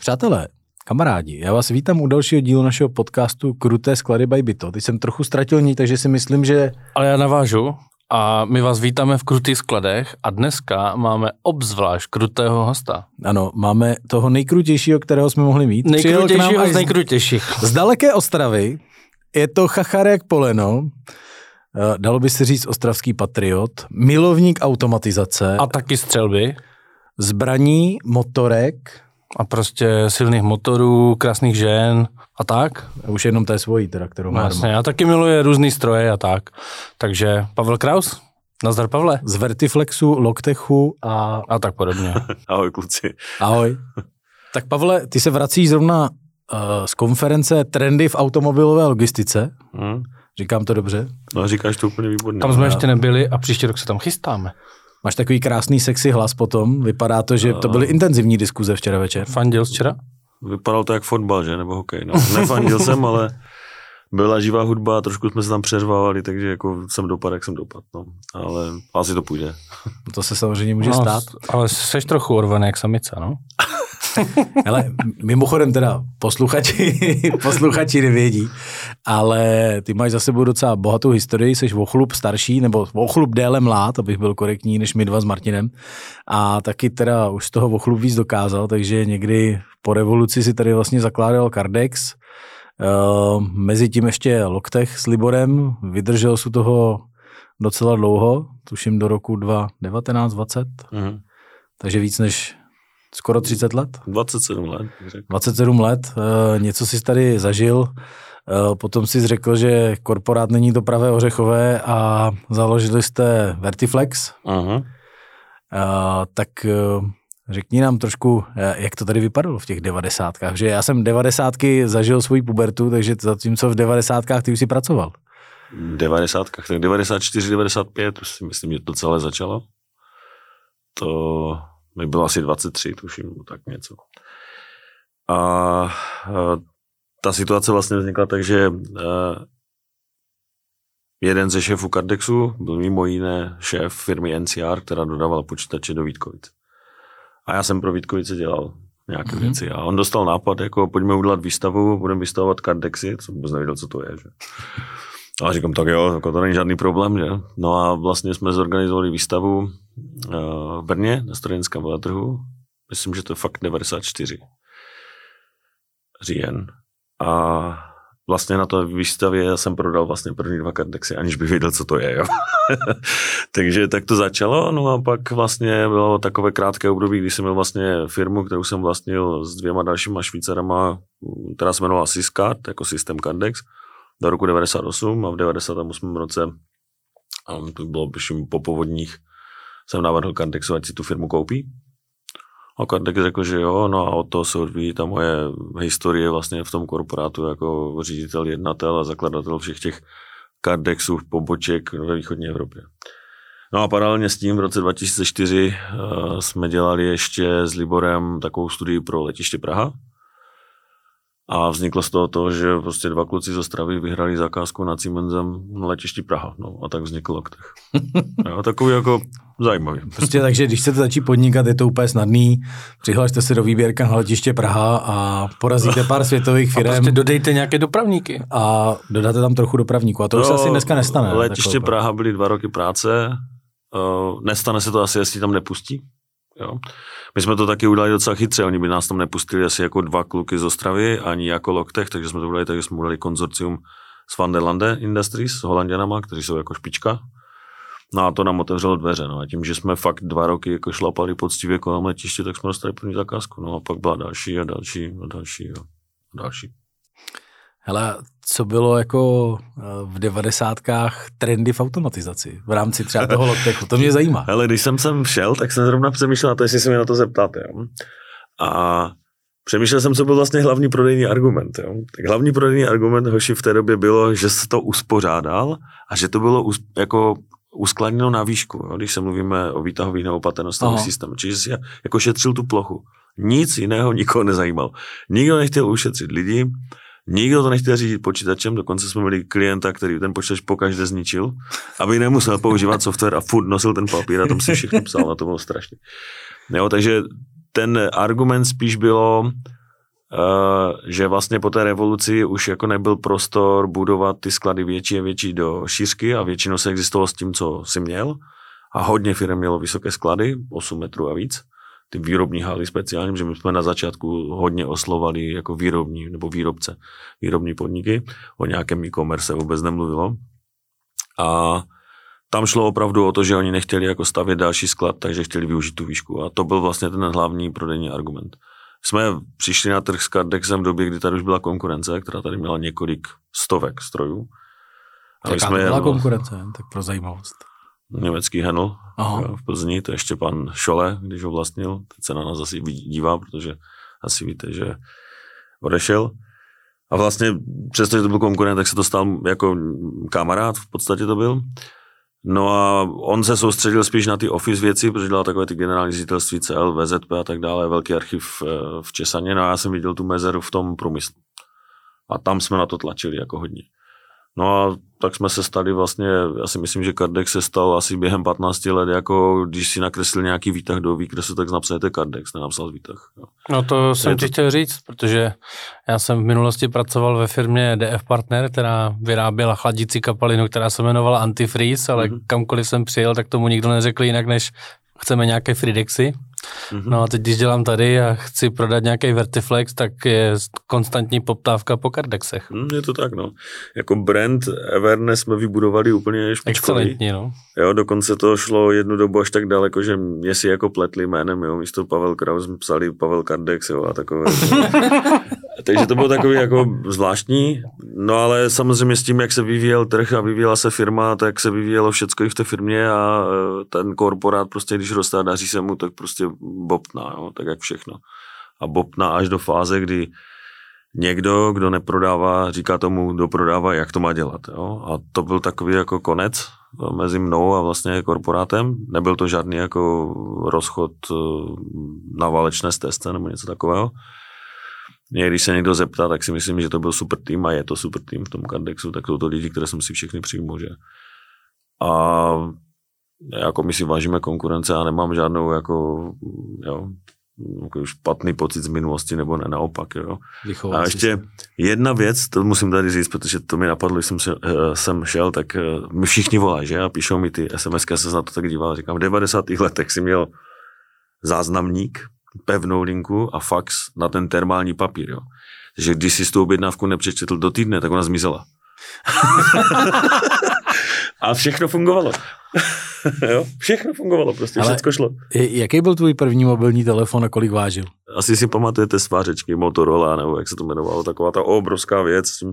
Přátelé, kamarádi, já vás vítám u dalšího dílu našeho podcastu Kruté sklady by Byto. Teď jsem trochu ztratil ní, takže si myslím, že... Ale já navážu a my vás vítáme v Krutých skladech a dneska máme obzvlášť krutého hosta. Ano, máme toho nejkrutějšího, kterého jsme mohli mít. Nejkrutějšího z nejkrutějších. Z daleké Ostravy je to chacharek poleno, eh, dalo by se říct ostravský patriot, milovník automatizace, A taky střelby. zbraní, motorek, A prostě silných motorů, krásných žen a tak. už jenom té svojí, teda, kterou No, má jasně, doma. já taky miluji různý stroje a tak. Takže Pavel Kraus, nazdar Pavle. Z Vertiflexu, Loktechu a A tak podobně. Ahoj kluci. ahoj. Tak Pavle, ty se vracíš zrovna uh, z konference Trendy v automobilové logistice. Hm? Říkám to dobře? No říkáš to úplně výborně. Tam jsme ještě nebyli a příští rok se tam chystáme. Máš takový krásný sexy hlas potom. Vypadá to, že to byly intenzivní diskuze včera večer. Fandil jsi včera? Vypadalo to jak fotbal, že? Nebo hokej. No. Nefandil jsem, ale byla živá hudba, trošku jsme se tam přeřvávali, takže jako jsem dopad, jak jsem dopad. No. Ale asi to půjde. To se samozřejmě může no, stát. Ale seš trochu orvaný jak samica, no? Ale mimochodem teda posluchači, posluchači nevědí, ale ty máš za sebou docela bohatou historii, jsi ochlup starší, nebo ochlup déle mlád, abych byl korektní, než my dva s Martinem. A taky teda už z toho ochlup víc dokázal, takže někdy po revoluci si tady vlastně zakládal Cardex, Uh, mezi tím ještě Loktech s Liborem, vydržel su toho docela dlouho, tuším do roku 2019-20, Mhm. takže víc než skoro 30 let. 27 let, řekl. 27 let, eh, něco jsi tady zažil, eh, potom jsi řekl, že korporát není to pravé ořechové a založili jste Vertiflex, Aha. Eh, tak řekni nám trošku, jak to tady vypadalo v těch devadesátkách, že já jsem devadesátky zažil svoji pubertu, takže zatímco v devadesátkách ty už si pracoval. V 90. tak 94, 95, už si myslím, že to celé začalo. To mi bylo asi 23, tuším, tak něco. A, a ta situace vlastně vznikla tak, že eh, jeden ze šéfů Cardexu byl mimo jiné šéf firmy NCR, která dodávala počítače do Vítkovic. A já jsem pro Vítkovice dělal nějaké mm-hmm. věci. A on dostal nápad, jako pojďme udělat výstavu, budeme vystavovat Cardexy, co vůbec nevěděl, co to je. Že? A říkám, tak jo, jako to není žádný problém, že? No a vlastně jsme zorganizovali výstavu uh, v Brně na strojenském veletrhu. Myslím, že to je fakt 94. Říjen. A vlastně na té výstavě já jsem prodal vlastně první dva kardexy, aniž bych věděl, co to je. Jo. Takže tak to začalo, no a pak vlastně bylo takové krátké období, kdy jsem měl vlastně firmu, kterou jsem vlastnil s dvěma dalšíma Švýcarama, která se jmenovala Syscard, jako systém Cardex, do roku 98 a v 98 roce, a to bylo vyšším po povodních, jsem navrhl Cardexu, ať si tu firmu koupí. A Cardex řekl, že jo, no a od toho se odvíjí ta moje historie vlastně v tom korporátu jako ředitel, jednatel a zakladatel všech těch Cardexů poboček ve východní Evropě. No a paralelně s tím v roce 2004 uh, jsme dělali ještě s Liborem takovou studii pro letiště Praha. A vzniklo z toho to, že prostě dva kluci z Ostravy vyhrali zakázku na Siemensem na letišti Praha. No a tak vznikl Loktech. jo, takový jako zajímavý. Prostě takže, když chcete začít podnikat, je to úplně snadný. Přihlašte se do výběrka na letiště Praha a porazíte pár světových A firm prostě dodejte nějaké dopravníky. a dodáte tam trochu dopravníků. A to už se asi dneska nestane. ne? Letiště. Praha byly dva roky práce. Uh, nestane se to asi, jestli tam nepustí. Jo. My jsme to taky udělali docela chytře, oni by nás tam nepustili asi jako dva kluky z Ostravy, ani jako Loktech, takže jsme to udělali tak, že jsme udělali konzorcium s Van der Lande Industries, s Holanděnama, kteří jsou jako špička. No a to nám otevřelo dveře. No a tím, že jsme fakt dva roky jako šlapali poctivě kolem letiště, tak jsme dostali první zakázku. No a pak byla další a další a další a další. Hele, co bylo jako eh, v devadesátkách trendy v automatizaci v rámci třeba toho Loktechu? To mě zajímá. Ale když jsem sem šel, tak jsem zrovna přemýšlel na to, jestli se mi na to zeptáte. Jo? A přemýšlel jsem, co byl vlastně hlavní prodejní argument. Jo? Tak hlavní prodejní argument hoši v té době bylo, že se to uspořádal a že to bylo us, jako uskladněno na výšku, jo? když se mluvíme o výtahových nebo paternostových systémech. Čiže si jako šetřil tu plochu. Nic jiného nikoho nezajímalo. Nikdo nechtěl ušetřit lidi, Nikdo to nechtěl řídit počítačem, dokonce jsme měli klienta, který ten počítač pokaždé zničil, aby nemusel používat software a furt nosil ten papír a tam si všechno psal, na to bylo strašně. Jo, takže ten argument spíš bylo, že vlastně po té revoluci už jako nebyl prostor budovat ty sklady větší a větší do šířky a většinou se existovalo s tím, co si měl. A hodně firm mělo vysoké sklady, 8 metrů a víc ty výrobní haly speciálně, že my jsme na začátku hodně oslovali jako výrobní nebo výrobce, výrobní podniky, o nějakém e-commerce se vůbec nemluvilo. A tam šlo opravdu o to, že oni nechtěli jako stavět další sklad, takže chtěli využít tu výšku. A to byl vlastně ten hlavní prodejní argument. Jsme přišli na trh s Cardexem v době, kdy tady už byla konkurence, která tady měla několik stovek strojů. A Jaká jsme byla konkurence, tak pro zajímavost německý Henl Aha. v Plzni, to je ještě pan Šole, když ho vlastnil, teď se na nás asi dívá, protože asi víte, že odešel. A vlastně přestože to byl konkurent, tak se to stal jako kamarád, v podstatě to byl. No a on se soustředil spíš na ty office věci, protože dělal takové ty generální ředitelství CL, VZP a tak dále, velký archiv eh, v Česaně, no a já jsem viděl tu mezeru v tom průmyslu. A tam jsme na to tlačili jako hodně. No a tak jsme se stali vlastně, já si myslím, že Cardex se stal asi během 15 let, jako když si nakreslil nějaký výtah do výkresu, tak napsal Cardex, nenapsal výtah. Jo. No to jsem ti to... chtěl říct, protože já jsem v minulosti pracoval ve firmě DF Partner, která vyráběla chladící kapalinu, která se jmenovala Antifreeze, ale mm-hmm. kamkoliv jsem přijel, tak tomu nikdo neřekl jinak, než chceme nějaké Fridexy. Mm-hmm. No a teď, když dělám tady a chci prodat nějaký Vertiflex, tak je konstantní poptávka po Cardexech. Mm, je to tak, no. Jako brand Everness jsme vybudovali úplně špičkový. Excelentní, no. Jo, dokonce to šlo jednu dobu až tak daleko, že mě si jako pletli jménem, jo, místo Pavel Kraus psali Pavel Cardex, jo, a takové. Takže to bylo takový jako zvláštní, no ale samozřejmě s tím, jak se vyvíjel trh a vyvíjela se firma, tak se vyvíjelo všechno i v té firmě a e, ten korporát prostě, když roste a daří se mu, tak prostě bobtná, jo, tak jak všechno. A bobtná až do fáze, kdy někdo, kdo neprodává, říká tomu, kdo prodává, jak to má dělat. Jo? A to byl takový jako konec mezi mnou a vlastně korporátem. Nebyl to žádný jako rozchod e, na válečné stezce nebo něco takového. Mě, když se někdo zeptá, tak si myslím, že to byl super tým a je to super tým v tom Cardexu, tak jsou to lidi, které jsem si všechny přijmul, že. A jako my si vážíme konkurence a nemám žádnou jako, jo, jako špatný pocit z minulosti, nebo ne, naopak. Jo. a ještě jedna věc, to musím tady říct, protože to mi napadlo, když jsem, se, jsem šel, tak uh, mi všichni volají, že, a píšou mi ty SMS, já se na to tak díval, říkám, v 90. letech si měl záznamník, pevnou linku a fax na ten termální papír. Jo. Takže když si tu objednávku nepřečetl do týdne, tak ona zmizela. a všechno fungovalo. jo, všechno fungovalo, prostě Ale všechno šlo. Jaký byl tvůj první mobilní telefon a kolik vážil? Asi si pamatujete svářečky Motorola, nebo jak se to jmenovalo, taková ta obrovská věc s tím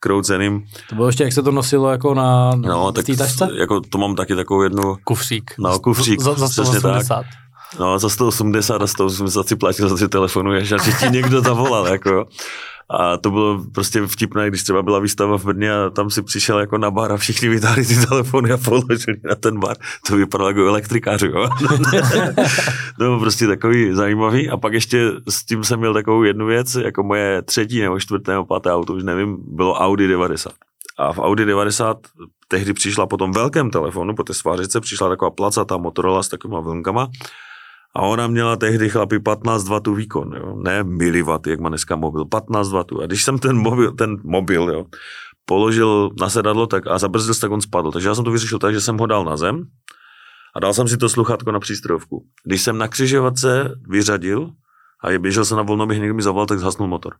krouceným. To bylo ještě, jak se to nosilo jako na, na no, tak tašce? Jako to mám taky takovou jednu... Kufřík. No, kufřík. Za, za 180. Tak. No, za 180 a 180 si platil za ty telefony, že ti někdo zavolal, jako a to bylo prostě vtipné, když třeba byla výstava v Brně a tam si přišel jako na bar a všichni vytáhli ty telefony a položili na ten bar. To vypadalo jako elektrikáři, jo. to bylo prostě takový zajímavý. A pak ještě s tím jsem měl takovou jednu věc, jako moje třetí nebo čtvrté nebo páté auto, už nevím, bylo Audi 90. A v Audi 90 tehdy přišla po tom velkém telefonu, po té svářice přišla taková placatá Motorola s takovýma vlnkama a ona měla tehdy chlapi 15 W výkon, jo? ne miliwatt, jak má dneska mobil, 15 W. A když jsem ten mobil, ten mobil jo, položil na sedadlo tak a zabrzdil tak on spadl. Takže já jsem to vyřešil tak, že jsem ho dal na zem a dal jsem si to sluchátko na přístrojovku. Když jsem na křižovatce vyřadil a je běžel se na volnoběh, někdo mi zavolal, tak zhasnul motor.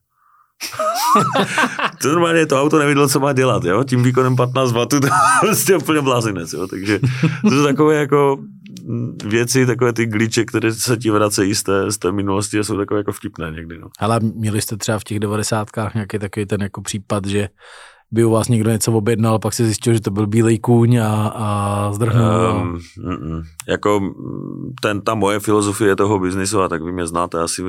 to normálně to auto nevědělo, co má dělat, jo? tím výkonem 15 W, to je prostě úplně blázinec, jo? takže to jsou takové jako věci, takové ty glíče, které se ti vracejí z té, z té minulosti a jsou takové jako vtipné někdy. No. Ale měli jste třeba v těch devadesátkách nějaký takový ten jako případ, že by u vás někdo něco objednal, pak se zjistil, že to byl bílej kůň a, a zdrhnul. Um, mm. Jako ten, ta moje filozofie toho biznisu, a tak vy mě znáte asi,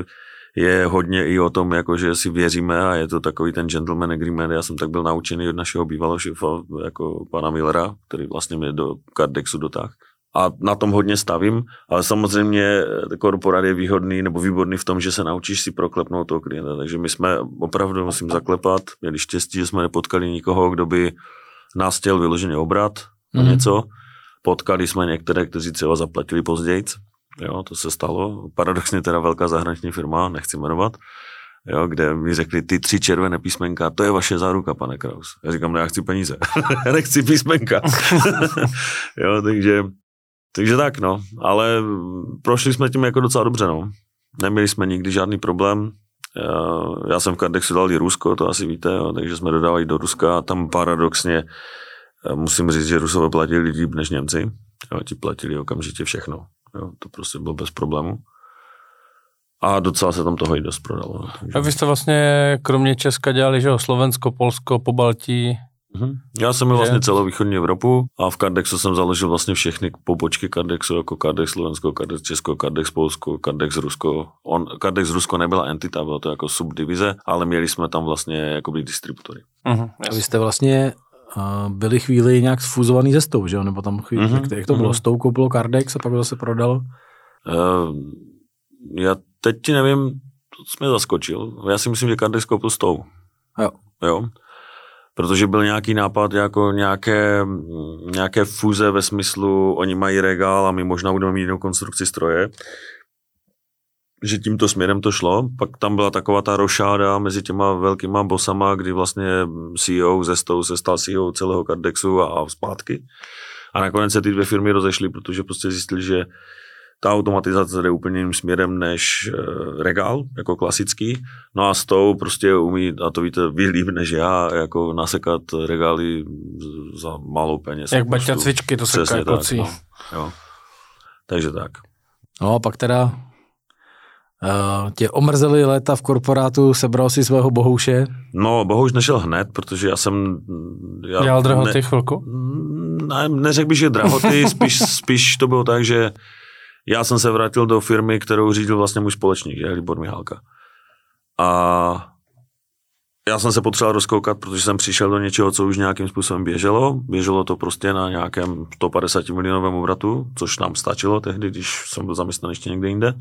je hodně i o tom, jako že si věříme a je to takový ten gentleman agreement. Já jsem tak byl naučený od našeho bývalého šéfa, jako pana Millera, který vlastně mě do Cardexu dotáhl a na tom hodně stavím, ale samozřejmě eh, korporát je výhodný nebo výborný v tom, že se naučíš si proklepnout toho klienta. Takže my jsme opravdu, musím zaklepat, měli štěstí, že jsme nepotkali nikoho, kdo by nás chtěl vyloženě obrat na mm. něco. Potkali jsme některé, kteří třeba zaplatili později. Jo, to se stalo. Paradoxně teda velká zahraniční firma, nechci jmenovat. jo, kde mi řekli ty tři červené písmenka, to je vaše záruka, pane Kraus. Já říkám, no já chci peníze, já nechci písmenka. jo, takže, takže tak, no, ale prošli jsme tím jako docela dobře, no. Neměli jsme nikdy žádný problém, já jsem v Kardexu dal i Rusko, to asi víte, jo, takže jsme dodávali do Ruska a tam paradoxně eh, musím říct, že Rusové platili líp než Němci. Jo, ti platili okamžitě všechno. Jo, to prostě bylo bez problému. A docela se tam toho i dost prodalo. No, takže... A vy jste vlastně kromě Česka dělali, že Slovensko, Polsko, po Baltí, Mm-hmm. Já jsem měl vlastně celou východní Evropu a v Cardexu jsem založil vlastně všechny pobočky Cardexu, jako Cardex Slovensko, Cardex Česko, Cardex Polsko, Cardex Rusko. On, Cardex Rusko nebyla entita, bylo to jako subdivize, ale měli jsme tam vlastně jakoby distributory. Mm-hmm. A vy jste vlastně uh, byli chvíli nějak sfúzovaný ze Stou, že jo? Nebo tam chvíli, mm-hmm. jak, jak to bylo? Mm-hmm. Stou koupilo Cardex a pak zase prodal? Uh, já teď ti nevím, to jsi mě zaskočil. Já si myslím, že Cardex koupil Stou. Jo. Jo protože byl nějaký nápad jako nějaké, nějaké fuze ve smyslu, oni mají regál a my možná budeme mít jinou konstrukci stroje, že tímto směrem to šlo. Pak tam byla taková ta rošáda mezi těma velkýma bosama, kdy vlastně CEO ze Stou se stal CEO celého Cardexu a, a zpátky. A nakonec se ty dvě firmy rozešly, protože prostě zjistili, že ta automatizace jde úplně jiným směrem než uh, regál, jako klasický. No a s tou prostě umí, a to víte vy líp než já, jako nasekat regály za malou peněz. Jak baťa cvičky, to se tak, no. jo. Takže tak. No a pak teda Uh, tě omrzeli léta v korporátu, sebral si svého bohouše? No, bohouš nešel hned, protože já jsem... Já Dělal drahoty ne, chvilku? Ne, neřekl bych, že drahoty, spíš, spíš to bylo tak, že já jsem se vrátil do firmy, kterou řídil vlastně můj společník, je Libor Mihálka. A já jsem se potřeboval rozkoukat, protože jsem přišel do něčeho, co už nějakým způsobem běželo. Běželo to prostě na nějakém 150 milionovém obratu, což nám stačilo tehdy, když jsem byl zaměstnaný ještě někde jinde.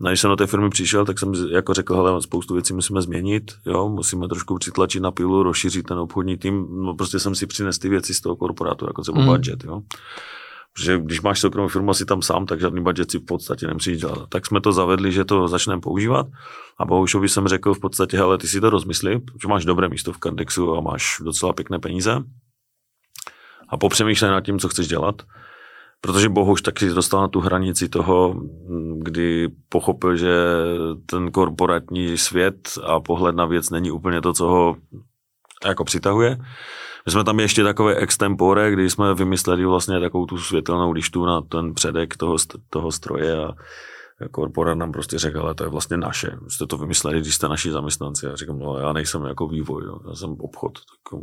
No, když jsem do té firmy přišel, tak jsem jako řekl, hele, spoustu věcí musíme změnit, jo, musíme trošku přitlačit na pilu, rozšířit ten obchodní tým. No, prostě jsem si přinesl ty věci z toho korporátu, jako třeba mm. budget, jo. Protože když máš soukromou firmu asi tam sám, tak žádný budget si v podstatě nemusíš dělat. Tak jsme to zavedli, že to začneme používat. A Bohušovi jsem řekl v podstatě, hele, ty si to rozmysli, že máš dobré místo v Cardexu a máš docela pěkné peníze. A popřemýšlej nad tím, co chceš dělat. Protože Bohuš taky dostal na tu hranici toho, kdy pochopil, že ten korporátní svět a pohled na věc není úplně to, co ho jako přitahuje. My jsme tam ještě takové extempore, kdy jsme vymysleli vlastně takovou tu světelnou lištu na ten předek toho, toho stroje a korporát nám prostě řekl, ale to je vlastně naše. Jste to vymysleli, když jste naši zaměstnanci. Já říkám, no já nejsem jako vývoj, jo. já jsem obchod. Tak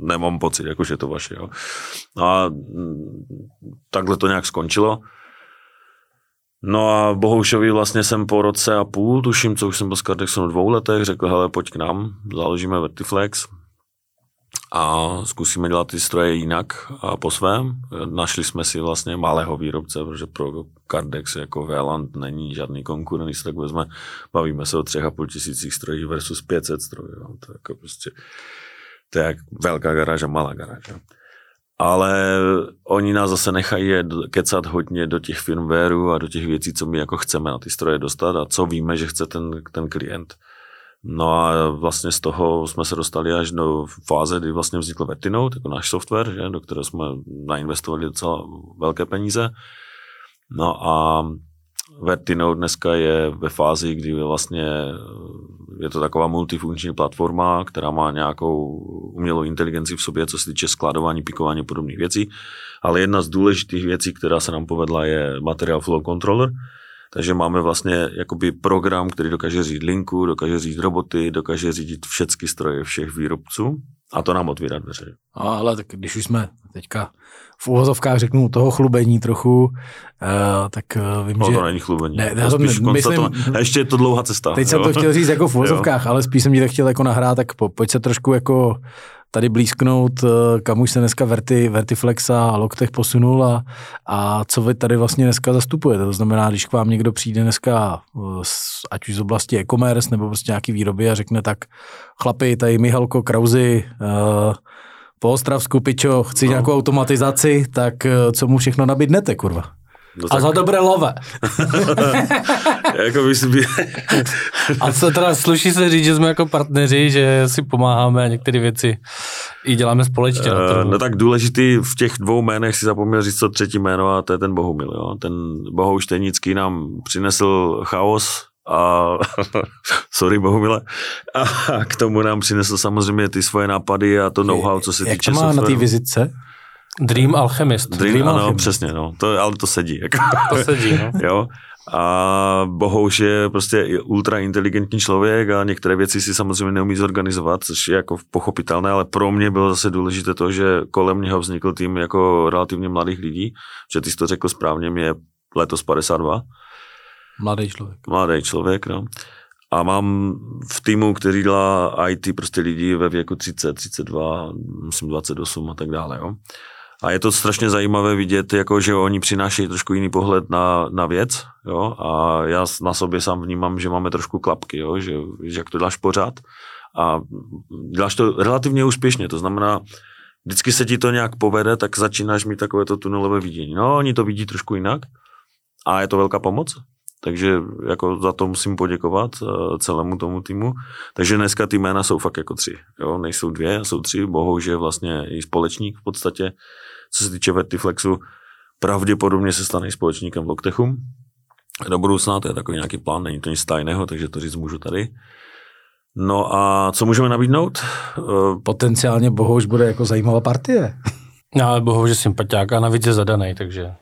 nemám pocit, jako že to vaše. Jo. A takhle to nějak skončilo. No a Bohoušovi vlastně jsem po roce a půl, tuším, co už jsem byl s Cardexem dvou letech, řekl, hele, pojď k nám, založíme Vertiflex a zkusíme dělat ty stroje jinak a po svém. Našli jsme si vlastně malého výrobce, protože pro Cardex jako Veland není žádný konkurent, když tak vezme, bavíme se o třech a půl tisících strojích versus 500 strojů. To je jako prostě, to je jak velká garáž a malá garáž. Ale oni nás zase nechají kecat hodně do těch firmwareu a do těch věcí, co my jako chceme na ty stroje dostat a co víme, že chce ten, ten klient. No a vlastně z toho jsme se dostali až do fáze, kdy vlastně vznikl Vertinote, jako náš software, že, do kterého jsme nainvestovali docela velké peníze. No a Vertinote dneska je ve fázi, kdy vlastně je to taková multifunkční platforma, která má nějakou umělou inteligenci v sobě, co se týče skladování, pikování a podobných věcí. Ale jedna z důležitých věcí, která se nám povedla, je Material Flow Controller, takže máme vlastně jakoby program, který dokáže řídit linku, dokáže řídit roboty, dokáže řídit všechny stroje všech výrobců a to nám otvírá dveře. No, ale tak když už jsme teďka v úvozovkách řeknu toho chlubení trochu, uh, tak uh, vím, no, že... to není chlubení. Ne, to spíš myslím, a ještě je to dlouhá cesta. Teď jo. jsem to chtěl říct jako v úvozovkách, ale spíš jsem ti to chtěl jako nahrát, tak po, pojď se trošku jako tady blízknout, eh, kam už se dneska Verti, Vertiflex a Logtech posunul a, a co vy tady vlastně dneska zastupujete. To znamená, když k vám někdo přijde dneska, eh, ať už z oblasti e-commerce nebo prostě nějaký výroby a řekne tak, chlapi, tady Michalko Krauzy, uh, po Ostravsku, pičo, chci no. nějakou automatizaci, tak co mu všechno nabídnete, kurva? No A za dobré love. jako by... A co teda sluší se říct, že jsme jako partneři, že si pomáháme a některé věci i děláme společně. trhu. No tak důležitý v těch dvou jménech si zapomněl říct to třetí jméno a to je ten Bohumil. Jo. Ten Bohouš Tenický nám přinesl chaos a sorry Bohumile, a k tomu nám přinesl samozřejmě ty svoje nápady a to know-how, co se Jak týče to má na té vizitce? Dream Alchemist. Dream, Dream ano, Alchemist. přesně, no. To, ale to sedí. Jako. To sedí, no. jo. A Bohouš je prostě ultra inteligentní člověk a některé věci si samozřejmě neumí zorganizovat, což je jako pochopitelné, ale pro mě bylo zase důležité to, že kolem něho vznikl tým jako relativně mladých lidí, že ty jsi to řekl správně, mě je letos 52, Mladý člověk. mladý člověk, no. A mám v týmu, který dělá IT, prostě lidi ve věku 30, 32, myslím 28 a tak dále, jo. A je to strašně zajímavé vidět, jako, že oni přinášejí trošku jiný pohled na, na věc, jo, a já na sobě sám vnímám, že máme trošku klapky, jo, že, že jak to děláš pořád? A děláš to relativně úspěšně, to znamená, vždycky se ti to nějak povede, tak začínáš mít takové to tunelové vidění. No, oni to vidí trošku jinak. A je to velká pomoc, takže jako za to musím poděkovat eh, celému tomu týmu. Takže dneska ty jména jsou fakt jako tři. Jo? Nejsou dvě, jsou tři. Bohužel je vlastně i společník v podstatě. Co se týče Vertiflexu, pravděpodobně se stane i společníkem v. Do budoucna to je takový nějaký plán, není to nic tajného, takže to říct můžu tady. No a co můžeme nabídnout? Eh, Potenciálně Bohouš bude jako zajímavá partie. No, ale bohu, že sympatiák a navíc je zadaný, takže...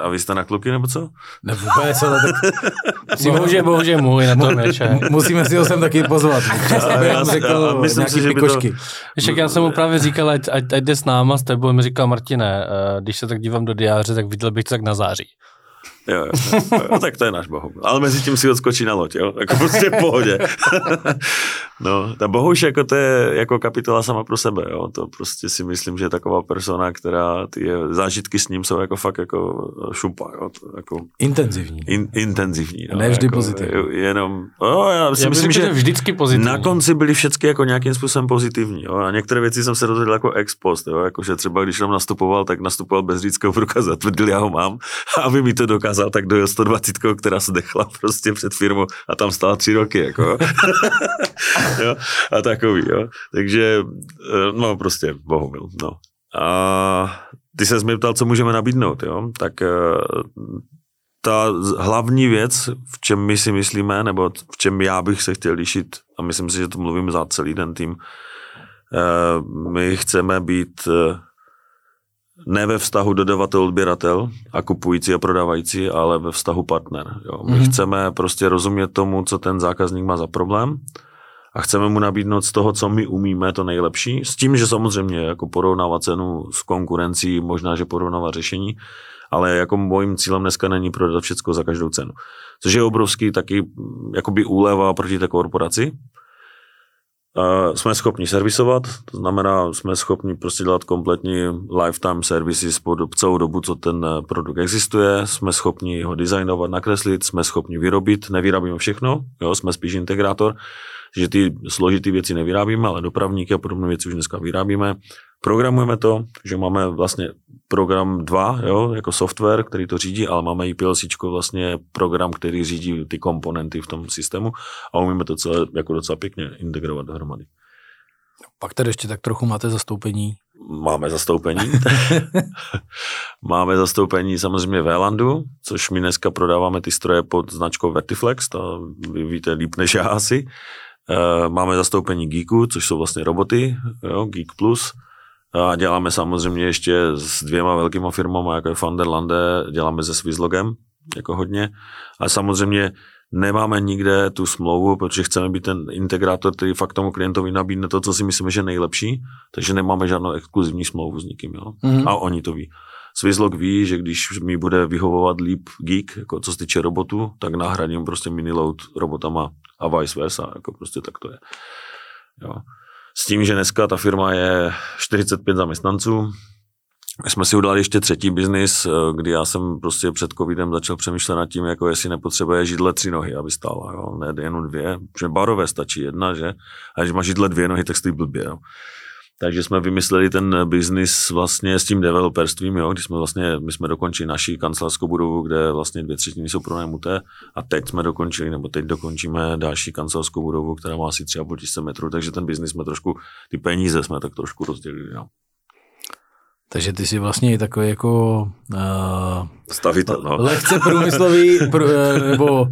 A vy jste na kluky nebo co? Ne vůbec, ale tak Bohu, že, bohu, že můj, na tom čaj. musíme si ho sem taky pozvat. A já si- řekl a myslím si, že by to- pikošky. Však já jsem mu právě říkal, ať, ať, ať jde s náma, s tebou, mi říkal Martine, eh, když se tak dívám do diáře, tak viděl bych to tak na září. Jo, jo, jo, jo, tak to je náš Bohumil. Ale mezi tím si odskočí na loď, jo, jako prostě v pohodě. no, ta Bohuš jako to je jako kapitola sama pro sebe, jo, to prostě si myslím, že je taková persona, která ty je, zážitky s ním jsou jako fakt jako šupa, jo, to jako Intenzivní. in, intenzivní. Jo, Ne vždy jako, pozitivní. Jenom, jo, já si Já myslím, řekl, že že vždycky pozitivní. na konci byly všechny jako nějakým způsobem pozitivní. Jo? A některé věci jsem se dozvěděl jako ex post. Jo? Jako, že třeba když tam nastupoval, tak nastupoval bez řidičského průkazu. Tvrdil, já ho mám. Aby mi to dokázal, tak dojel 120, která se dechla prostě před firmou a tam stála tři roky. Jako. jo? A takový. Jo? Takže, eh, no prostě, bohumil. No. A ty se mě ptal, co můžeme nabídnout. Jo? Tak eh, ta hlavní věc, v čem my si myslíme, nebo v čem já bych se chtěl lišit, a myslím si, že to mluvím za celý ten tým, eh, my chceme být ne ve vztahu dodavatel-odběratel a kupující a prodávající, ale ve vztahu partner. Jo. My Mhm. chceme prostě rozumět tomu, co ten zákazník má za problém a chceme mu nabídnout z toho, co my umíme, to nejlepší, s tím, že samozřejmě jako porovnávat cenu s konkurencí, možná, že porovnávat řešení, ale jako mojím cílem dneska není prodat všechno za každou cenu. Což je obrovský taky jakoby úleva proti té korporaci. Uh, jsme schopni servisovat, to znamená, jsme schopni prostě dělat kompletní lifetime services po celou dobu, co ten eh, produkt existuje, jsme schopni ho designovat, nakreslit, jsme schopni vyrobit, nevyrábíme všechno, jo, jsme spíš integrátor, že ty složité věci nevyrábíme, ale dopravníky a podobné věci už dneska vyrábíme. Programujeme to, že máme vlastně program 2, jo, jako software, který to řídí, ale máme i PLC vlastně program, který řídí ty komponenty v tom systému a umíme to celé jako docela pěkně integrovat dohromady. Pak tady ještě tak trochu máte zastoupení. Máme zastoupení. Máme zastoupení samozřejmě Vélandu, což my dneska prodáváme ty stroje pod značkou Vertiflex, to vy víte líp než já asi. Eh, Máme zastoupení Geeku, což jsou vlastně roboty, jo, Geek Plus. A děláme samozřejmě ještě s dvěma velkýma firmami, jako je Fanderlande, děláme se Swisslogem, jako hodně. A samozřejmě nemáme nikde tu smlouvu, protože chceme být ten integrátor, který fakt tomu klientovi nabídne to, co si myslíme, že je nejlepší, takže nemáme žádnou exkluzivní smlouvu s nikým. Jo? Mhm. A oni to ví. Swisslog ví, že když mi bude vyhovovat líp geek, jako co se týče robotu, tak nahradím prostě miniload robotama a vice versa, jako prostě tak to je. Jo. S tím, že dneska ta firma je 45 zaměstnancců, my jsme si udělali ještě třetí biznis, eh, kdy já jsem prostě před covidem začal přemýšlet nad tím, jako jestli nepotřebuje židle tři nohy, aby stála, jo? ne jenom dvě, že barové stačí jedna, že? A když má židle dvě nohy, tak stojí blbě, jo? Takže jsme vymysleli ten biznis vlastně s tím developerstvím, jo, když jsme vlastně, my jsme dokončili naši kancelářskou budovu, kde vlastně dvě třetiny jsou pronajímuté a teď jsme dokončili, nebo teď dokončíme další kancelářskou budovu, která má asi 3,5 tisíce metrů, takže ten biznis jsme trošku, ty peníze jsme tak trošku rozdělili. Jo. Takže ty jsi vlastně i takový jako... Uh, Stavitel, no. Lehce průmyslový pr, uh, nebo uh,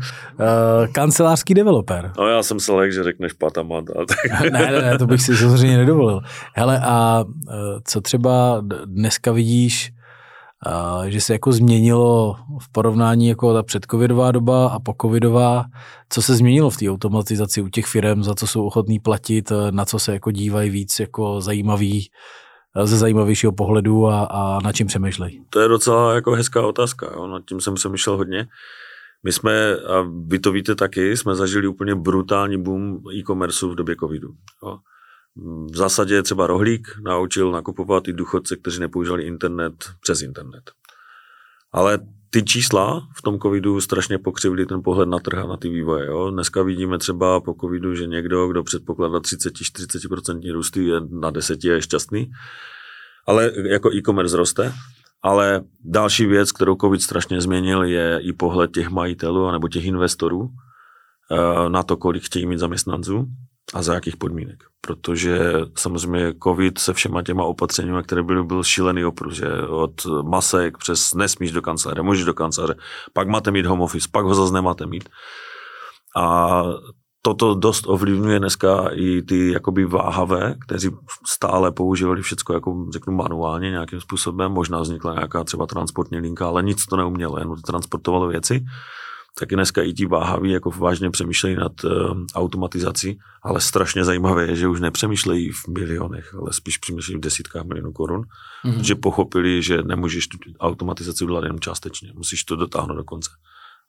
kancelářský developer. No já jsem se lek, že řekneš patamat. Tak... ne, ne, ne, to bych si samozřejmě nedovolil. Hele, a uh, co třeba dneska vidíš, uh, že se jako změnilo v porovnání jako ta předcovidová doba a pocovidová, co se změnilo v té automatizaci u těch firm, za co jsou ochotní platit, na co se jako dívají víc jako zajímavý ze zajímavějšího pohledu a, a na čím přemýšlej? To je docela jako hezká otázka, jo? nad tím jsem se myšlel hodně. My jsme, a vy to víte taky, jsme zažili úplně brutální boom e-commerce v době covidu. Jo? V zásadě třeba Rohlík naučil nakupovat i důchodce, kteří nepoužívali internet přes internet. Ale ty čísla v tom covidu strašně pokřivili ten pohled na trh a na ty vývoje. Jo? Dneska vidíme třeba po covidu, že někdo, kdo předpokládá 30-40% růsty, je na deseti a je šťastný. Ale jako e-commerce roste. Ale další věc, kterou covid strašně změnil, je i pohled těch majitelů nebo těch investorů eh, na to, kolik chtějí mít zaměstnanců a za jakých podmínek. Protože samozřejmě covid se všema těma opatřeními, které byly, byl šílený oprus, že od masek přes nesmíš do kanceláře, můžeš do kanceláře, pak máte mít home office, pak ho zase nemáte mít. A toto dost ovlivňuje dneska i ty jakoby váhavé, kteří stále používali všechno jako řeknu manuálně nějakým způsobem, možná vznikla nějaká třeba transportní linka, ale nic to neumělo, jenom to transportovalo věci taky dneska i ti váhaví jako vážně přemýšlejí nad uh, automatizací, ale strašně zajímavé je, že už nepřemýšlejí v milionech, ale spíš přemýšlejí v desítkách milionů korun, mm-hmm. že pochopili, že nemůžeš tu automatizaci udělat jenom částečně, musíš to dotáhnout do konce.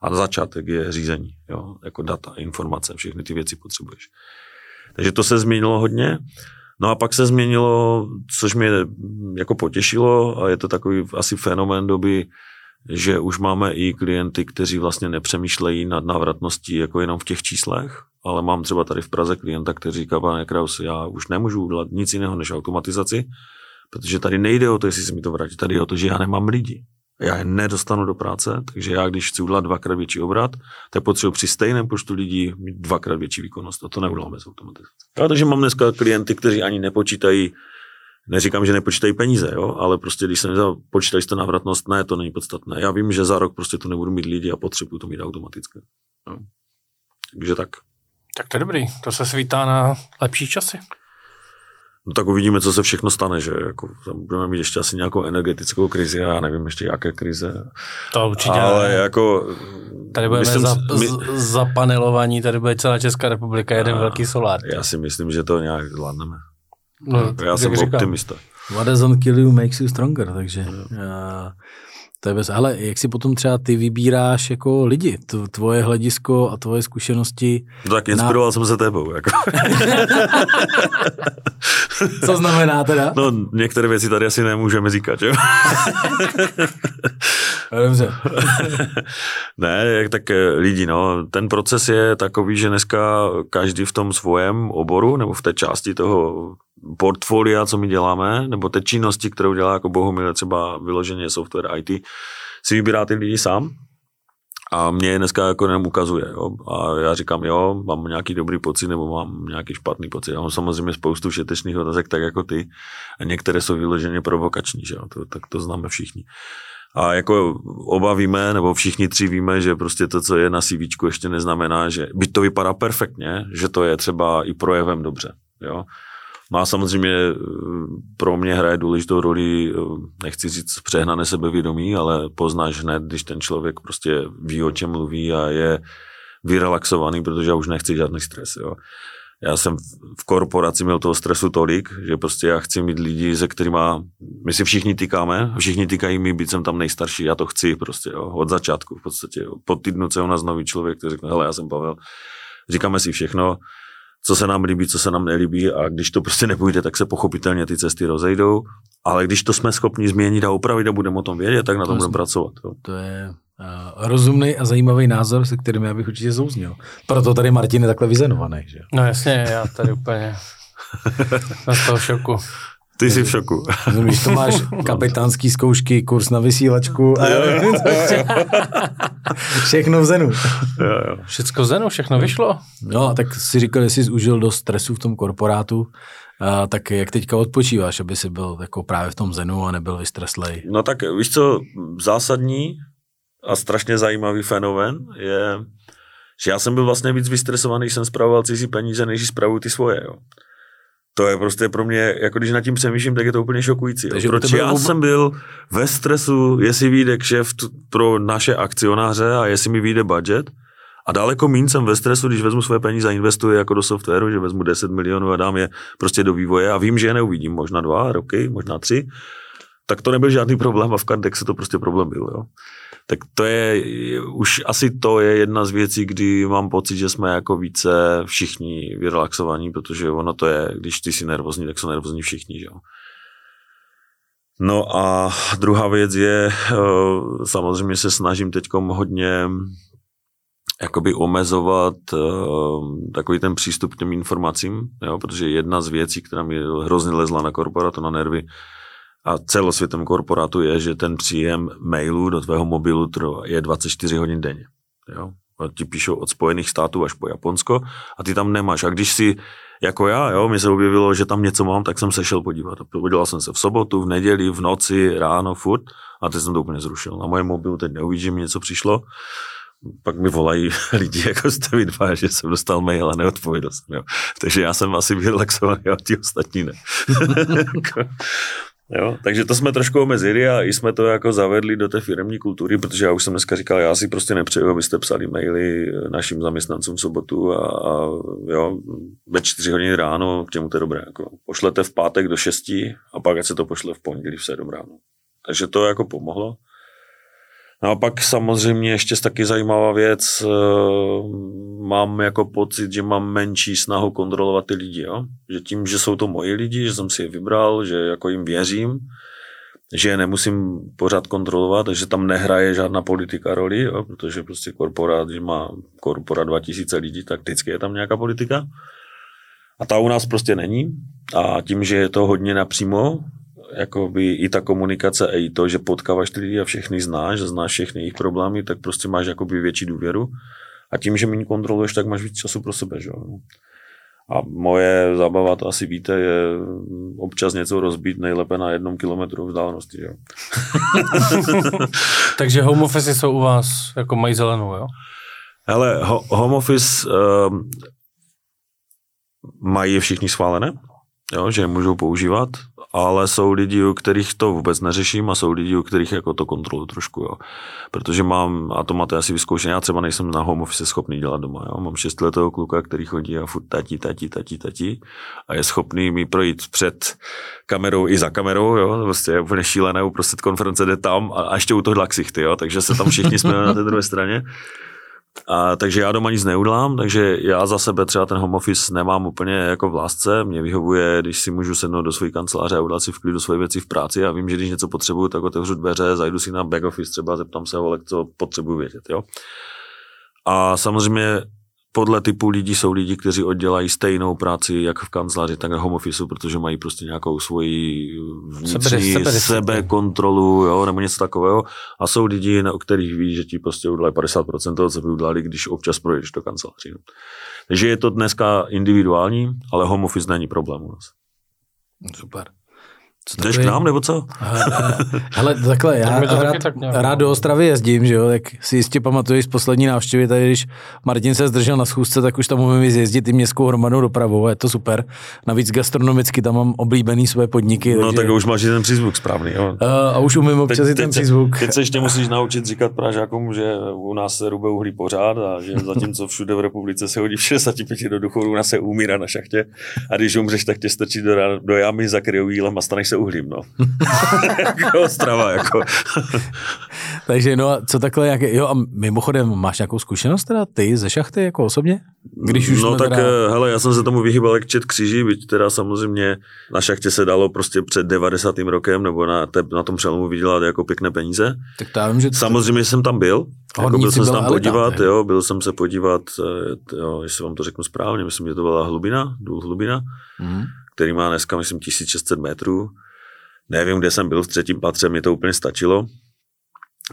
A na začátek je řízení, jo, jako data, informace, všechny ty věci potřebuješ. Takže to se změnilo hodně. No a pak se změnilo, což mě jako potěšilo a je to takový asi fenomén doby, že už máme i klienty, kteří vlastně nepřemýšlejí nad návratností jako jenom v těch číslech, ale mám třeba tady v Praze klienta, který říká, pane Kraus, já už nemůžu udělat nic jiného než automatizaci, protože tady nejde o to, jestli se mi to vrátí, tady je o to, že já nemám lidi. Já je nedostanu do práce, takže já, když chci udělat dvakrát větší obrat, tak potřebuji při stejném počtu lidí mít dvakrát větší výkonnost. A to neudělám bez automatizace. Já, takže mám dneska klienty, kteří ani nepočítají Neříkám, že nepočítají peníze, jo, ale prostě když se počítají to návratnost, ne, to není podstatné. Já vím, že za rok prostě to nebudu mít lidi a potřebuju to mít automaticky. Jo. Takže tak. Tak to je dobrý, to se svítá na lepší časy. No tak uvidíme, co se všechno stane, že jako, budeme mít ještě asi nějakou energetickou krizi a já nevím ještě jaké krize. To určitě Ale ne. jako... Tady budeme myslím, za, my, za panelovaní, tady bude celá Česká republika, jeden a, velký solár. Já si myslím, že to nějak zvládneme. No, já jsem říkám, optimista. What doesn't kill you makes you stronger, takže no. já, to je bez, ale jak si potom třeba ty vybíráš jako lidi, tvoje hledisko a tvoje zkušenosti? No tak inspiroval na... jsem se tebou. Jako. Co znamená teda? No některé věci tady asi nemůžeme říkat, jo? Dobře. ne, tak eh, lidi, no, ten proces je takový, že dneska každý v tom svém oboru nebo v té části toho portfolia, co my děláme, nebo té činnosti, kterou dělá jako Bohumil, třeba vyloženě software IT, si vybírá ty lidi sám a mě dneska jako jenom ukazuje. Jo? A já říkám, jo, mám nějaký dobrý pocit nebo mám nějaký špatný pocit. Já mám samozřejmě spoustu všetečných otázek, tak jako ty. A některé jsou vyloženě provokační, že jo? To, tak to známe všichni. A jako obavíme, nebo všichni tři víme, že prostě to, co je na CV, ještě neznamená, že byť to vypadá perfektně, že to je třeba i projevem dobře. Jo? Má samozřejmě eh, pro mě hraje důležitou roli, eh, nechci říct přehnané sebevědomí, ale poznáš hned, když ten člověk prostě ví, o čem mluví a je vyrelaxovaný, protože já už nechci žádný stres. Jo. Já jsem v korporaci měl toho stresu tolik, že prostě já chci mít lidi, se kterými my si všichni týkáme, všichni týkají mi, být jsem tam nejstarší, já to chci prostě jo, od začátku v podstatě. Jo. Po týdnu, je u nás nový člověk, který řekne, hele, já jsem Pavel, říkáme si všechno, co se nám líbí, co se nám nelíbí a když to prostě nepůjde, tak se pochopitelně ty cesty rozejdou, ale když to jsme schopni změnit a upravit a budeme o tom vědět, tak na tom budeme pracovat. Jo. To je uh, rozumný a zajímavý názor, se kterým já bych určitě zouzněl. Proto tady Martin je takhle vyzenovaný. Že? No jasně, já tady úplně Na toho šoku. Ty jsi v šoku. Víš, to máš kapitánský zkoušky, kurz na vysílačku a všechno v zenu. Jo, jo. Všecko zenu, všechno vyšlo. No, tak si říkal, že jsi užil dost stresu v tom korporátu, a, tak jak teďka odpočíváš, aby si byl jako právě v tom zenu a nebyl vystreslej? No tak víš co, zásadní a strašně zajímavý fenomén je, že já jsem byl vlastně víc vystresovaný, když jsem spravoval cizí peníze, než spravuju ty svoje. Jo. To je prostě pro mě, jako když nad tím přemýšlím, tak je to úplně šokující. Takže Proč já vůb- jsem byl ve stresu, jestli vyjde kšeft pro naše akcionáře a jestli mi vyjde budget. A daleko míň jsem ve stresu, když vezmu své peníze a investuji jako do softwaru, že vezmu 10 milionů a dám je prostě do vývoje a vím, že je neuvidím, možná dva roky, možná tři, tak to nebyl žádný problém a v Cardexu to prostě problém byl. Jo. Tak to je, už asi to je jedna z věcí, kdy mám pocit, že jsme jako více všichni vyrelaxovaní, protože ono to je, když ty jsi nervózní, tak jsou nervózní všichni, že jo. No a druhá věc je, eh, samozřejmě se snažím teď hodně jakoby omezovat uh, takový ten přístup k těm informacím, jo, protože jedna z věcí, která mi hrozně lezla na korporátu, na nervy a celosvětem korporátu je, že ten příjem mailů do tvého mobilu je 24 hodin denně. Jo. A ti píšou od Spojených států až po Japonsko a ty tam nemáš. A když si jako já, jo, mi se objevilo, že tam něco mám, tak jsem se šel podívat. Podíval jsem se v sobotu, v neděli, v noci, ráno, furt a teď jsem to úplně zrušil. Na mojem mobilu teď neuvidím, že mi něco přišlo pak mi volají lidi, jako jste vy dva, že jsem dostal mail a neodpověděl jsem. Jo. Takže já jsem asi vyrelaxovaný a ty ostatní ne. Jo. Takže to jsme trošku omezili a i jsme to jako zavedli do té firmní kultury, protože já už jsem dneska říkal, já si prostě nepřeju, abyste psali maily našim zaměstnancům v sobotu a, a jo, ve čtyři hodiny ráno, k čemu to je dobré. Jako, pošlete v pátek do šesti a pak se to pošle v pondělí v sedm ráno. Takže to jako pomohlo. No a pak samozřejmě ještě taky zajímavá věc, eh, mám jako pocit, že mám menší snahu kontrolovat ty lidi, jo? že tím, že jsou to moji lidi, že jsem si je vybral, že jako jim věřím, že je nemusím pořád kontrolovat, že tam nehraje žádná politika roli, jo? protože prostě korporát, že má korporát 2000 lidí, tak vždycky je tam nějaká politika. A ta u nás prostě není. A tím, že je to hodně napřímo, jakoby i ta komunikace a i to, že potkáváš ty lidi a všechny znáš, a znáš všechny jejich problémy, tak prostě máš jakoby větší důvěru. A tím, že méně kontroluješ, tak máš víc času pro sebe. Že? jo. A moje zábava, to asi víte, je občas něco rozbít nejlépe na jednom kilometru vzdálenosti. Že? jo. Takže home office jsou u vás jako mají zelenou, jo? Hele, ho, home office um, mají je všichni schválené, jo, že je můžou používat, ale jsou lidi, u kterých to vůbec neřeším a jsou lidi, u kterých jako to kontrolu trošku, jo. Protože mám, a to máte asi vyzkoušené, já třeba nejsem na home office schopný dělat doma, jo. Mám šestiletého kluka, který chodí a furt tati, tati, tati, tati a je schopný mi projít před kamerou i za kamerou, jo. Prostě je úplně šílené, uprostřed konference jde tam a, a ještě u toho laxichty, jo. Takže se tam všichni jsme na té druhé straně. A, takže já doma nic neudělám, takže já za sebe třeba ten home office nemám úplně jako v lásce. Mě vyhovuje, když si můžu sednout do své kanceláře a udělat si v klidu svoje věci v práci a vím, že když něco potřebuju, tak otevřu dveře, zajdu si na back office třeba, zeptám se ho, co potřebuju vědět. Jo? A samozřejmě podle typu lidí jsou lidi, kteří oddělají stejnou práci jak v kanceláři, tak na home office, protože mají prostě nějakou svoji vnitřní Sebedisciplínu. sebekontrolu, jo, nebo něco takového. A jsou lidi, na- o kterých víš, že ti prostě udělají 50% toho, co by udělali, když občas projdeš do kanceláří. no. Takže je to dneska individuální, ale home office není problém u nás. Super. Co Jdeš k nám, nebo co? Hele, takhle, já Tak rád, tak nějak- rád do Ostravy jezdím, že jo, tak si jistě pamatuješ z poslední návštěvy, tady když Martin se zdržel na schůzce, tak už tam umím zjezdit i městskou hromadnou dopravou, a je to super. Navíc gastronomicky tam mám oblíbený své podniky. No takže, tak už máš i ten přízvuk správný, jo. Uh, a už umím občas i ten se, přízvuk. teď se ještě musíš naučit říkat Pražákům, že u nás se rube uhlí pořád a že zatímco všude v republice se hodí v 65 do důchodu, u nás se umírá na šachtě a když umřeš, tak tě strčí do, do jámy, zakryjou jílem a staneš se uhlím, no. jako Ostrava, jako. Takže no a co takhle, jak, jo a mimochodem máš nějakou zkušenost teda ty ze šachty jako osobně? Když už no tak, teda... Eh, hele, já jsem se tomu vyhýbal jak čet kříží, byť teda samozřejmě na šachtě se dalo prostě před 90. rokem nebo na, te, na tom přelomu vydělat jako pěkné peníze. Tak to já vím, že... Samozřejmě jsem tam byl, jako byl jsem se tam podívat, jo, byl jsem se podívat, eh, jo, jestli vám to řeknu správně, myslím, že to byla hlubina, důl hlubina, mm. který má dneska, myslím, 1600 metrů. Nevím, kde jsem byl v třetím patře, mě to úplně stačilo.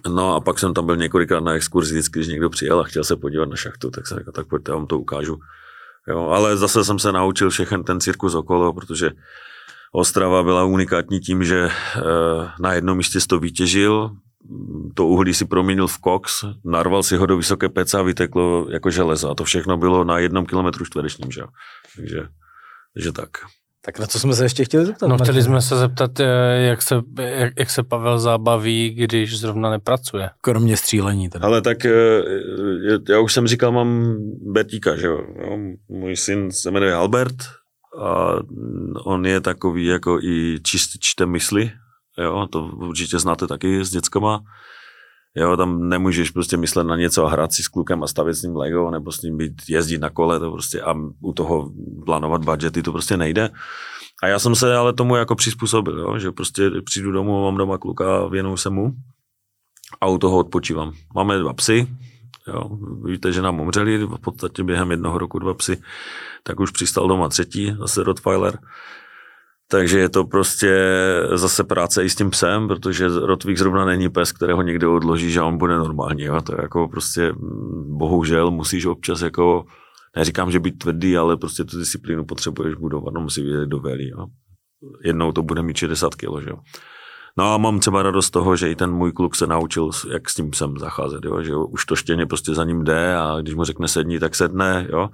No a pak jsem tam byl několikrát na exkurzi, vždycky, když někdo přijel a chtěl se podívat na šachtu, tak jsem řekl, tak pojďte, já vám to ukážu. Jo, ale zase jsem se naučil všechen ten cirkus okolo, protože Ostrava byla unikátní tím, že e, na jednom místě to vytěžil, to uhlí si proměnil v koks, narval si ho do vysoké pece a vyteklo jako železo. A to všechno bylo na jednom kilometru čtverečním, že? Takže, takže tak. Tak na co jsme se ještě chtěli zeptat? No chtěli jsme se zeptat, eh, jak se, jak, jak se Pavel zábaví, když zrovna nepracuje. Kromě střílení teda. Ale tak eh, já už jsem říkal, mám Bertíka, že jo. Můj syn se jmenuje Albert a on je takový jako i čistý čte mysli, jo, to určitě znáte taky s dětskama. Jo, tam nemůžeš prostě myslet na něco a hrát si s klukem a stavět s ním Lego nebo s ním být, jezdit na kole to prostě a u toho plánovat budgety, to prostě nejde. A já jsem se ale tomu jako přizpůsobil, jo, že prostě přijdu domů, mám doma kluka, věnuju se mu a u toho odpočívám. Máme dva psy, jo, víte, že nám umřeli v podstatě během jednoho roku dva psy, tak už přistal doma třetí, zase Rottweiler. Takže je to prostě zase práce i s tím psem, protože Rotvík zrovna není pes, kterého někde odloží, že on bude normální. Jo? To je jako prostě, mm, bohužel musíš občas jako, neříkám, že být tvrdý, ale prostě tu disciplínu potřebuješ budovat, no musí vidět do velí. Jo? Jednou to bude mít 60 kg, že jo. No a mám třeba radost z toho, že i ten můj kluk se naučil, jak s tím psem zacházet, jo? že už to štěně prostě za ním jde a když mu řekne sedni, tak sedne, jo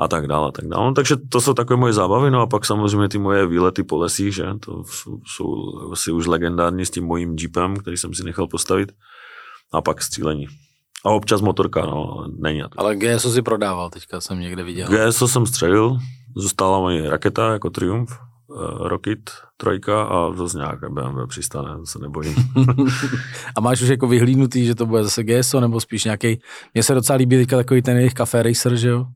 a tak dále, a tak dále. No, takže to jsou takové moje zábavy, no a pak samozřejmě ty moje výlety po lesích, že, to jsou asi už legendární s tím mojím jeepem, který jsem si nechal postavit a pak střílení. A občas motorka, no, není to. Ale GSO si prodával, teďka jsem někde viděl. GSO jsem střelil, zůstala mi raketa jako Triumph, uh, Rocket, trojka a zase nějaké BMW přistane, se nebojím. a máš už jako vyhlídnutý, že to bude zase GSO, nebo spíš nějaký, mně se docela líbí teďka takový ten jejich Café Racer, že jo?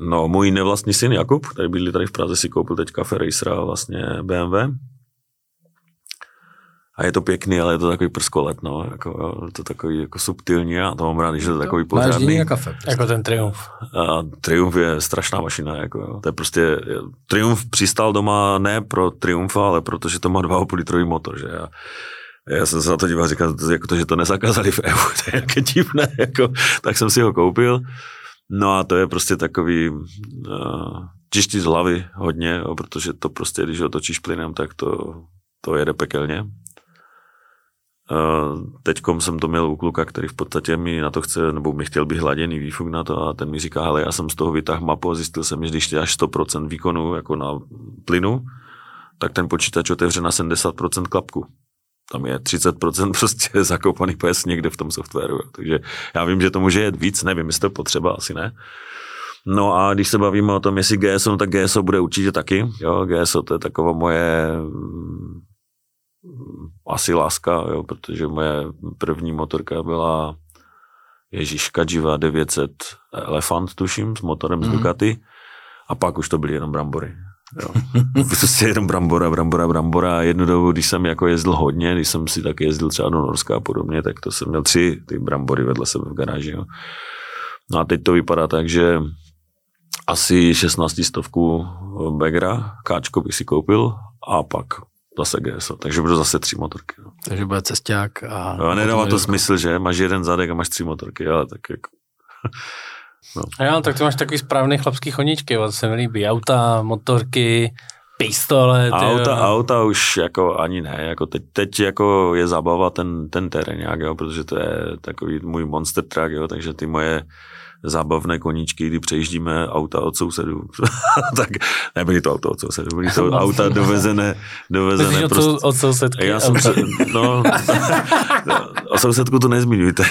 No, můj nevlastní syn Jakub, který bydlí tady v Praze, si koupil teď Cafe Racera vlastně BMW. A je to pěkný, ale je to takový prskolet, no, jako, je to takový jako subtilní a to mám rád, že to je takový pořádný. Na kafe. Prostě. Jako ten Triumph. A Triumph je strašná mašina, jako, to je prostě, Triumph přistal doma ne pro Triumfa, ale protože to má 2,5 litrový motor, že já, já jsem se na to díval, říkal, jako to, že to nezakázali v EU, to je jak divné, jako, tak jsem si ho koupil. No a to je prostě takový uh, čiští z hlavy hodně, jo, protože to prostě, když ho točíš plynem, tak to, to jede pekelně. Uh, teďkom jsem to měl u kluka, který v podstatě mi na to chce, nebo mi chtěl být hladěný výfuk na to a ten mi říká, hele, já jsem z toho vytáhl mapu a zjistil jsem, že když ty až 100% výkonu jako na plynu, tak ten počítač otevře na 70% klapku tam je 30% prostě zakoupaný pes někde v tom softwaru. Takže já vím, že to může jet víc, nevím, jestli to potřeba, asi ne. No a když se bavíme o tom, jestli GSO, no tak GSO bude určitě taky. Jo, GSO to je taková moje mm, asi láska, jo, protože moje první motorka byla Ježíš Kajiva 900 Elefant, tuším, s motorem mm-hmm. z mhm. Ducati. A pak už to byly jenom brambory. Jo. Prostě jenom brambora, brambora, brambora. Jednu dobu, když jsem jako jezdil hodně, když jsem si tak jezdil třeba do Norska a podobně, tak to jsem měl tři ty brambory vedle sebe v garáži. Jo. No a teď to vypadá tak, že asi 16 stovku Begra, káčko bych si koupil a pak zase GSO, takže budou zase tři motorky. No. Takže bude cesták a... Jo, nedává to smysl, že máš jeden zadek a máš tři motorky, ale tak jako... No. Jo, tak ty máš takový správný chlapský choničky, to se mi líbí. Auta, motorky, pistole. Auta, jo. auta už jako ani ne, jako teď, teď jako je zabava ten, ten terén nějak, jo, protože to je takový můj monster truck, jo, takže ty moje zábavné koníčky, kdy přejíždíme auta od sousedů. tak nebyly to auto od sousedů, byly to auta dovezené, dovezené prostě. Od, od sousedky? Já jsem se, no, o sousedku to nezmiňujte.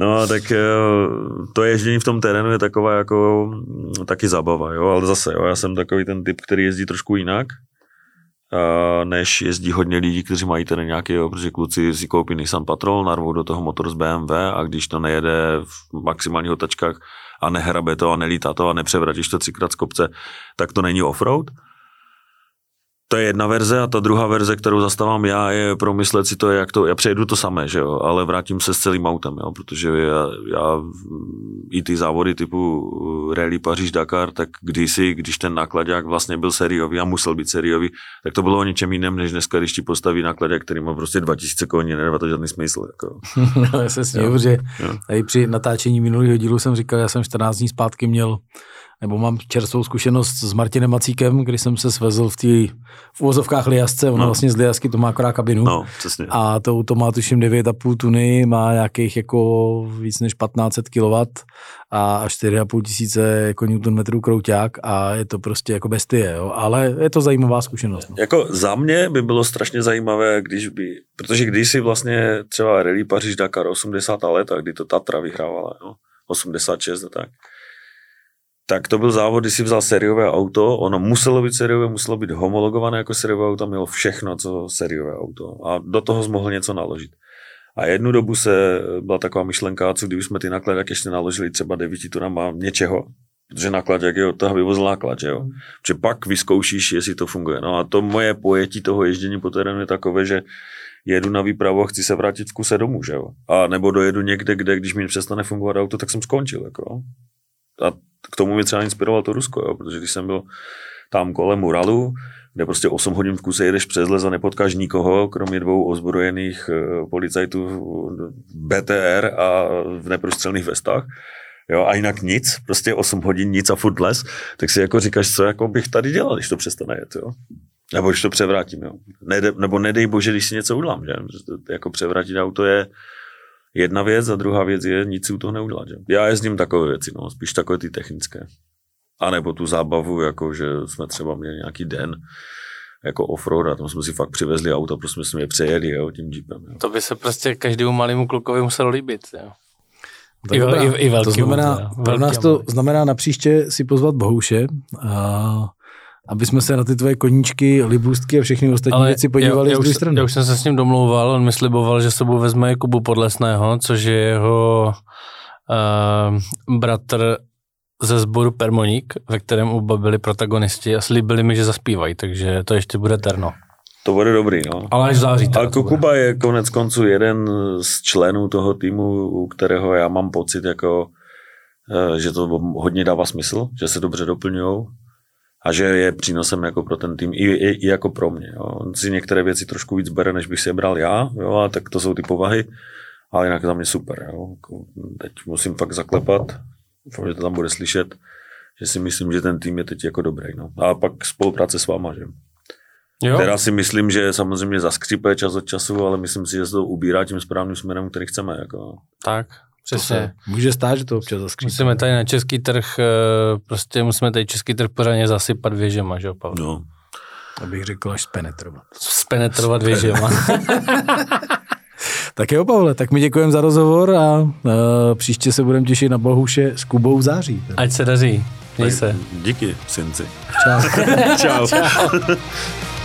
No, tak eh, to ježdění v tom terénu je taková jako mm, taky zabava, jo, ale zase, jo, já jsem takový ten typ, který jezdí trošku jinak. než jezdí hodně lidí, kteří mají tady nějaký, jo, protože kluci si koupí Nissan Patrol, narvou do toho motor z BMW a když to nejede v maximálních otačkách a nehrabe to a nelítá to a nepřevratíš to třikrát z kopce, tak to není offroad. To je jedna verze a ta druhá verze, kterou zastávám já, je promyslet si to, jak to, já přejedu to samé, že jo, ale vrátím se s celým autem, jo, protože já, já i ty závody typu Rally Paříž Dakar, tak kdysi, když ten nákladák vlastně byl sériový a musel být sériový, tak to bylo o něčem jiném, než dneska, když ti postaví nákladák, který má prostě 2000 koní, nedává to žádný smysl. Jako. no, já se směju, že tady při natáčení minulého dílu jsem říkal, já jsem 14 dní zpátky měl nebo mám čerstvou zkušenost s Martinem Macíkem, kdy jsem se svezl v té v uvozovkách liasce, ono no. vlastně z liasky to má akorát kabinu. No, přesně. A to auto má tuším 9,5 tuny, má nějakých jako víc než 1500 kW a 4,5 tisíce jako Nm krouťák a je to prostě jako bestie, jo. ale je to zajímavá zkušenost. No. Jako za mě by bylo strašně zajímavé, když by, protože když si vlastně třeba Rally Paříž Dakar 80. let, a kdy to Tatra vyhrávala, no, 86 a tak, tak to byl závod, kdy si vzal sériové auto, ono muselo být sériové, muselo být homologované jako sériové auto, mělo všechno, co sériové auto a do toho mohl něco naložit. A jednu dobu se byla taková myšlenka, co kdyby jsme ty nakladaky ještě naložili třeba 9 tunama něčeho, protože náklad, jak je od toho vyvozil náklad, že jo. Že pak vyzkoušíš, jestli to funguje. No a to moje pojetí toho ježdění po terénu je takové, že jedu na výpravu a chci se vrátit v kuse domů, že jo. A nebo dojedu někde, kde, když mi přestane fungovat auto, tak jsem skončil, jako a k tomu mě třeba inspirovalo to Rusko, jo, protože když jsem byl tam kolem Uralu, kde prostě 8 hodin v kuse jedeš přes les a nepotkáš nikoho, kromě dvou ozbrojených eh, policajtů BTR a v neprůstřelných vestách, jo, a jinak nic, prostě 8 hodin nic a furt les, tak si jako říkáš, co jako bych tady dělal, když to přestane jet, jo. Nebo když to převrátím, jo. Nede, nebo nedej bože, když si něco udlám, že? Jako převrátit auto je, jedna věc a druhá věc je nic si u toho neudělat. Že? Já jezdím takové věci, no, spíš takové ty technické. A nebo tu zábavu, jako že jsme třeba měli nějaký den, jako offroad a tam jsme si fakt přivezli auto, prostě jsme je přejeli jo, tím jeepem. Jo. To by se prostě každému malému klukovi muselo líbit. Jo. I, i, i, velký to znamená, pro nás to znamená na příště si pozvat Bohouše a aby jsme se na ty tvoje koníčky, libůstky a všechny ostatní Ale věci podívali já, já z druhé strany. Já už jsem se s ním domlouval, on mi sliboval, že sebou vezme Kubu Podlesného, což je jeho uh, bratr ze sboru Permoník, ve kterém oba byli protagonisti a slíbili mi, že zaspívají, takže to ještě bude terno. To bude dobrý, no. Ale až září. Ale Kukuba je konec konců jeden z členů toho týmu, u kterého já mám pocit, jako, eh, že to hodně dává smysl, že se dobře doplňují a že je přínosem jako pro ten tým i, i, i jako pro mě. Jo. On si některé věci trošku víc bere, než bych si je bral já, jo, a tak to jsou ty povahy, ale jinak za mě super. Jo. Jako teď musím fakt zaklepat, že to tam bude slyšet, že si myslím, že ten tým je teď jako dobrý. No. A pak spolupráce s váma, že? Jo. Která si myslím, že samozřejmě zaskřípe čas od času, ale myslím si, že se to ubírá tím správným směrem, který chceme. Jako. Tak, Přesně. může stát, že to občas zaskřípí. Musíme tady na český trh, eh, prostě musíme tady český trh pořádně zasypat věžema, že jo, Pavel? No. Abych řekl až spenetrovat. Spenetrovat věžema. tak jo, Pavle, tak mi děkujeme za rozhovor a uh, příště se budeme těšit na Bohuše s Kubou v září. Ať se daří. Měj se. Díky, synci. Čau. Čau. Čau.